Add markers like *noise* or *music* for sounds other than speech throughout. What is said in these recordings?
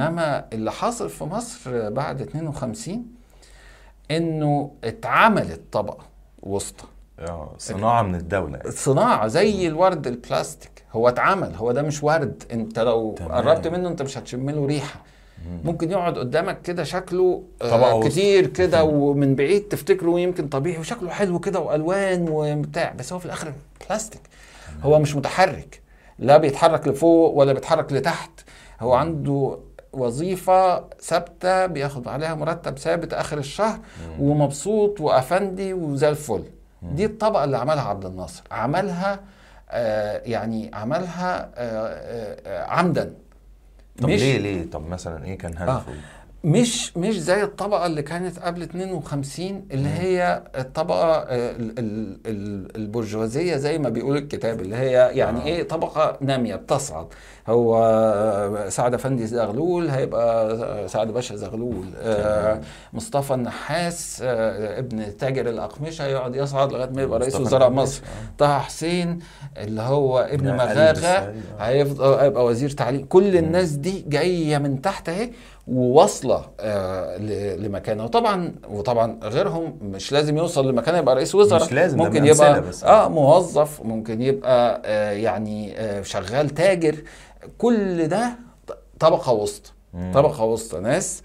إنما اللي حاصل في مصر بعد 52 إنه اتعملت طبقة وسطى. آه صناعة من الدولة. صناعة زي الورد البلاستيك. هو اتعمل هو ده مش ورد. أنت لو تمام. قربت منه أنت مش هتشم له ريحه ممكن يقعد قدامك كده شكله آه. كتير كده ومن بعيد تفتكره يمكن طبيعي وشكله حلو كده وألوان وبتاع. بس هو في الآخر بلاستيك. هو مش متحرك. لا بيتحرك لفوق ولا بيتحرك لتحت. هو عنده وظيفة ثابتة بياخد عليها مرتب ثابت آخر الشهر ومبسوط وأفندي وزي الفل. دي الطبقة اللي عملها عبد الناصر. عملها آه يعني عملها آه آه آه عمدا. طب ليه ليه؟ طب مثلا إيه كان هدفه؟ مش مش زي الطبقة اللي كانت قبل 52 اللي هي الطبقة آه، ال- ال- ال- البرجوازية زي ما بيقول الكتاب اللي هي يعني آه. إيه طبقة نامية بتصعد. هو آه، سعد أفندي زغلول هيبقى آه، سعد باشا زغلول. آه، مصطفى النحاس آه، ابن تاجر الأقمشة يقعد يصعد لغاية ما يبقى رئيس وزراء مصر. طه حسين اللي هو ابن السعيد، آه. هيبقى وزير تعليم. كل الناس دي جاية من تحت أهي وواصلة آه لمكانه. وطبعا وطبعا غيرهم مش لازم يوصل لمكانه يبقى رئيس وزراء. مش لازم، ممكن يبقى بس. آه موظف ممكن يبقى آه يعني آه شغال تاجر. كل ده طبقة وسطى مم. طبقة وسطى ناس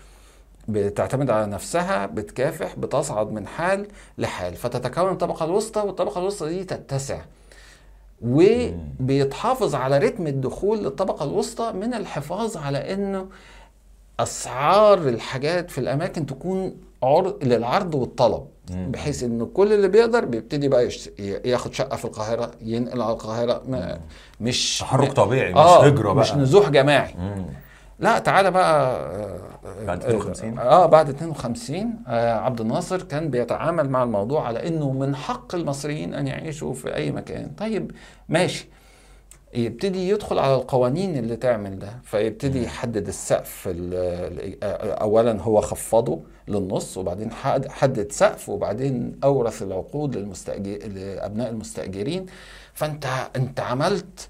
بتعتمد على نفسها بتكافح بتصعد من حال لحال. فتتكون الطبقة الوسطى والطبقة الوسطى دي تتسع. وبيتحافظ على رتم الدخول للطبقة الوسطى من الحفاظ على إنه أسعار الحاجات في الأماكن تكون عرض للعرض والطلب مم. بحيث انه كل اللي بيقدر بيبتدي بقى يشت... ياخد شقة في القاهرة ينقل على القاهرة ما... مش تحرك طبيعي مش آه هجرة بقى. مش نزوح جماعي. مم. لا تعالى بقى آه، بعد آه، 52 آه بعد 52 آه عبد الناصر كان بيتعامل مع الموضوع على إنه من حق المصريين أن يعيشوا في أي مكان. طيب ماشي. يبتدي يدخل على القوانين اللي تعمل ده فيبتدي يحدد السقف ال- ال- اولا هو خفضه للنص وبعدين حد- حدد سقف وبعدين أورث العقود للمستأجر لأبناء المستأجرين. فأنت أنت عملت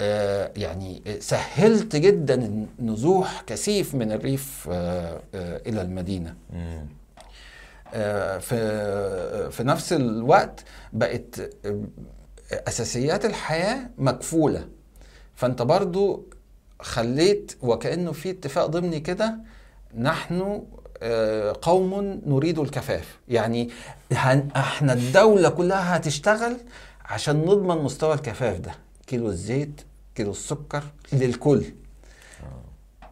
آه، يعني سهلت جدا نزوح كثيف من الريف آه، آه، إلى المدينة. في في نفس الوقت بقت أساسيات الحياة مكفوله فأنت برضو خليت وكأنه في اتفاق ضمني كده نحن آه، قوم نريد الكفاف. يعني إحنا الدولة كلها هتشتغل عشان نضمن مستوى الكفاف ده. كيلو الزيت كيلو السكر للكل.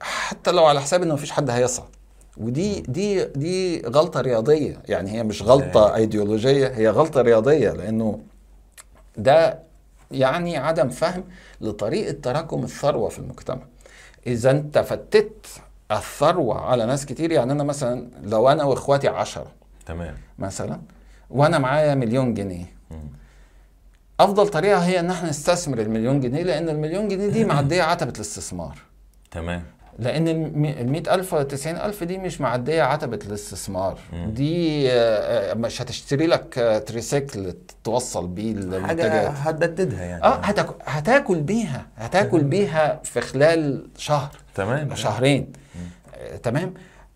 حتى لو على حساب إنه مفيش حد هيصعد. ودي دي دي غلطة رياضية. يعني هي مش غلطة إيديولوجية هي غلطة رياضية. لأنه ده يعني عدم فهم لطريقة تراكم الثروة في المجتمع. إذا أنت فتت الثروة على ناس كتير يعني أنا مثلا لو أنا وإخواتي عشرة تمام. مثلا وأنا معايا مليون جنيه. أفضل طريقة هي إن إحنا نستثمر المليون جنيه لأن المليون جنيه دي *coughs* معدية عتبة الاستثمار. تمام. لأن ال 100000 ولا 90000 دي مش معدية عتبة الاستثمار. دي آه، مش هتشتري لك آه، تريسيكل توصل بيه المنتجات. هتجددها يعني. آه هتاكل هتاكل بيها هتاكل بيها في خلال شهر. تمام. شهرين. آه، تمام.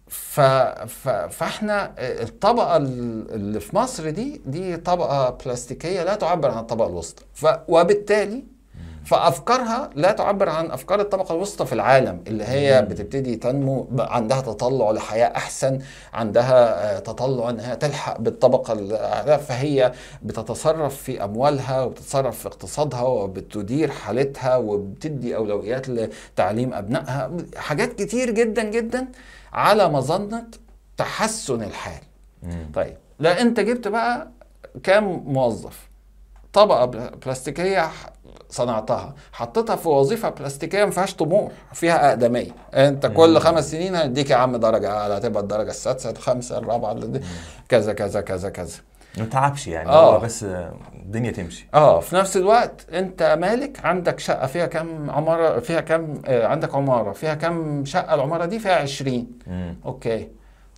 ف... ف... فاحنا الطبقة ال- اللي في مصر دي دي طبقة بلاستيكية لا تعبر عن الطبقة الوسطى. ف... وبالتالي فأفكارها لا تعبر عن أفكار الطبقة الوسطى في العالم اللي هي بتبتدي تنمو عندها تطلع لحياة أحسن عندها آه، تطلع إنها تلحق بالطبقة ال- فهي بتتصرف في أموالها وبتتصرف في اقتصادها وبتدير حالتها وبتدي أولويات لتعليم أبنائها. حاجات كتير جدا جدا على مظنة تحسن الحال. طيب لا أنت جبت بقى كام موظف؟ طبقة بلا- بلاستيكية صنعتها. حطيتها في وظيفة بلاستيكية ما فيهاش طموح فيها أقدمية. أنت كل خمس سنين هنديك يا عم درجة أعلى هتبقى الدرجة السادسة الخامسة الرابعة كذا كذا كذا كذا. ما تعبش يعني آه. هو بس الدنيا تمشي. آه في نفس الوقت أنت مالك؟ عندك شقة فيها كام عمارة؟ فيها كام آه عندك عمارة. فيها كام شقة؟ العمارة دي فيها 20 مم. okay.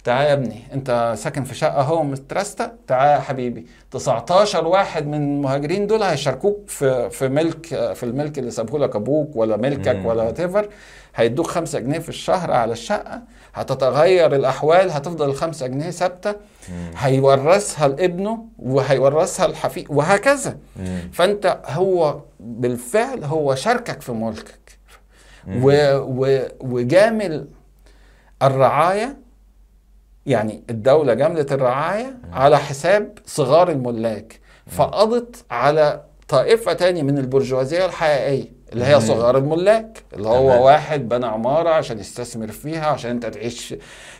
تعال يا ابني انت ساكن في شقة اهو مترستة تعال يا حبيبي 19 واحد من المهاجرين دول هيشاركوك في في ملك في الملك اللي سابه لك أبوك ولا ملكك مم. ولا تيفر هيدوك 5 جنيه في الشهر على الشقة هتتغير الأحوال هتفضل الخمسة جنيه ثابتة. هيورثها لابنه وهيورثها لحفيد وهكذا مم. فانت هو بالفعل هو شاركك في ملكك. و و وجامل الرعاية يعني الدولة جملت الرعاية على حساب صغار الملاك فقضت على طائفة تاني من البرجوازية الحقيقية اللي هي. صغار الملاك اللي هو تمام. واحد بنى عمارة عشان يستثمر فيها عشان انت تعيش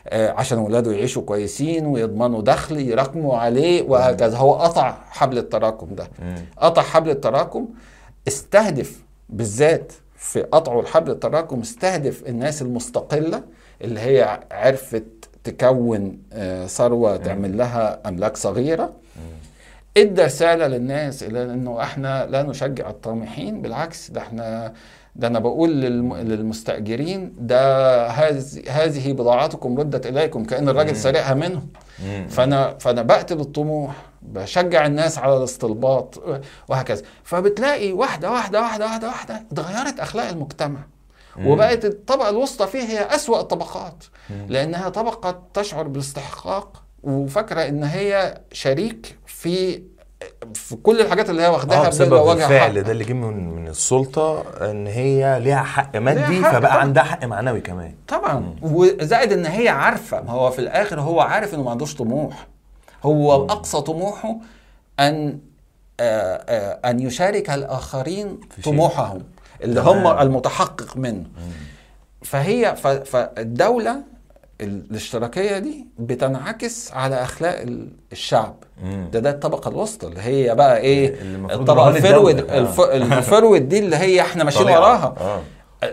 آه، عشان ولاده يعيشوا كويسين ويضمنوا دخل يراكموا عليه وهكذا هو قطع حبل التراكم ده. قطع حبل التراكم استهدف بالذات في قطعه الحبل التراكم استهدف الناس المستقلة اللي هي عرفت تكون آه، ثروة تعمل لها أملاك صغيرة. إدى رسالة للناس إلى إنه إحنا لا نشجع الطامحين بالعكس ده إحنا ده أنا بقول للم- للمستأجرين ده هذه هذه بضاعتكم ردت إليكم كأن الراجل سارقها منهم. فأنا فأنا بقتل الطموح بشجع الناس على الاستلباط وهكذا. فبتلاقي واحدة واحدة واحدة واحدة واحدة اتغيرت أخلاق المجتمع. وبقت الطبقة الوسطى فيه هي أسوأ الطبقات لأنها طبقة تشعر بالاستحقاق وفاكرة إن هي شريك في في كل الحاجات اللي هي آه واخداها بسبب بلا وجه الفعل. ده اللي جه من من السلطة إن هي ليها حق مادي حق فبقى طبعا. عندها حق معنوي كمان. طبعا. وزائد إن هي عارفة ما هو في الآخر هو عارف إنه ما عندوش طموح. هو أقصى طموحه أن آه، آه، أن يشارك الآخرين. طموحهم. اللي. هم المتحقق منه فهي فالدولة الاشتراكية دي بتنعكس على أخلاق ال- الشعب. ده ده الطبقة الوسطى اللي هي بقى إيه الطبقه الفرود. آه. *laughs* الفرود دي اللي هي إحنا ماشيين. وراها آه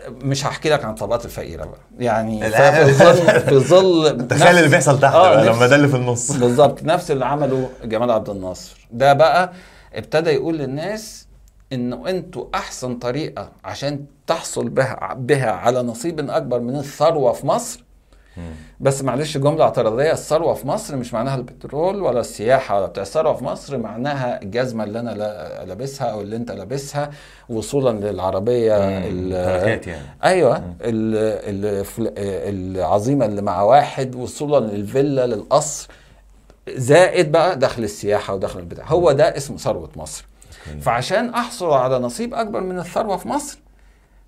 مش هحكي لك عن الطبقات الفقيرة بقى يعني. في ظل في ظل *laughs* تخيل اللي بيحصل تحت آه، بقى لما ده اللي في النص بالظبط نفس اللي عمله جمال عبد الناصر ده بقى ابتدى يقول للناس انه أنتوا أحسن طريقة عشان تحصل بها بها على نصيب أكبر من الثروة في مصر. بس معلش جملة اعتراضية الثروة في مصر مش معناها البترول ولا السياحة. ولا بتاع الثروة في مصر معناها الجزمة اللي أنا لا- لابسها أو اللي أنت لابسها وصولا للعربية يعني. أيوه. ال- ال- العظيمة اللي مع واحد وصولا للفيلا للقصر زائد بقى دخل السياحة ودخل البتاع. هو ده اسمه ثروة مصر. فعشان أحصل على نصيب أكبر من الثروة في مصر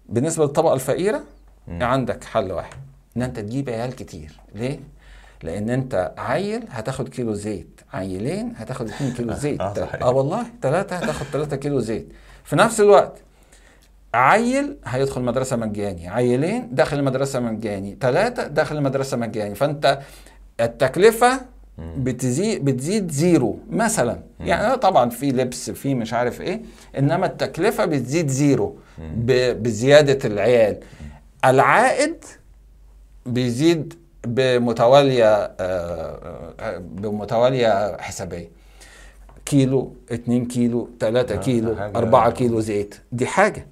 بالنسبة للطبقة الفقيرة عندك حل واحد. إن أنت تجيب عيال كتير. ليه؟ لأن أنت عيل هتاخد كيلو زيت. عيلين هتاخد 2 كيلو *laughs* زيت. آه،. آه والله. ثلاثة هتاخد 3 كيلو زيت. في نفس الوقت عيل هيدخل مدرسة مجاني. عيلين داخل المدرسة مجاني. ثلاثة داخل المدرسة مجاني. فأنت التكلفة بتزيد بتزيد زيرو مثلا. يعني طبعا في لبس في مش عارف إيه إنما التكلفة بتزيد زيرو ب- بزيادة العيال. العائد بيزيد بمتوالية آه، آه، بمتوالية حسابية. كيلو 2 كيلو 3 آه، كيلو حاجة- 4 كيلو زيت. دي حاجة.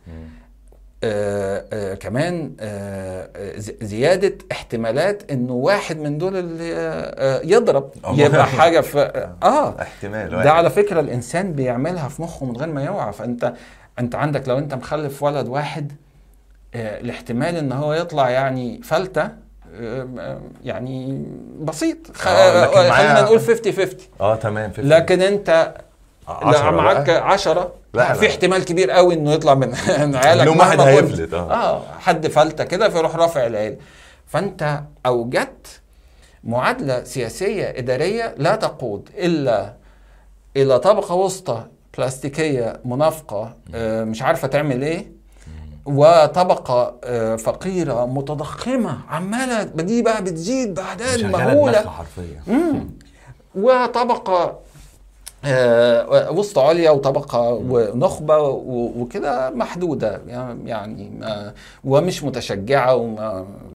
آه آه كمان آه ز- زيادة احتمالات إنه واحد من دول اللي يضرب. يبقى حاجة في *laughs* آه احتمال ده. على فكرة الإنسان بيعملها في مخه من غير ما يوعى فأنت أنت عندك لو أنت مخلف ولد واحد الاحتمال إن هو يطلع يعني فلتة آه، يعني بسيط خلينا نقول 50 50 آه تمام فكرة. لكن أنت لا معاك بقى. 10 لا، في. احتمال كبير قوي إنه يطلع من *laughs* من عيالك واحد مهما كنت. هيفلت، آه. آه حد فلتة كده فيروح رافع العيله فأنت أوجدت معادلة سياسية إدارية لا تقود إلا إلى طبقة وسطى بلاستيكية منافقة آه، مش عارفة تعمل إيه وطبقة آه، فقيرة متضخمة عمالة دي بقى بتزيد مهولة دماغها حرفيا. وطبقة وسط عليا وطبقة ونخبة وكده محدودة يعني ما- ومش متشجعة وما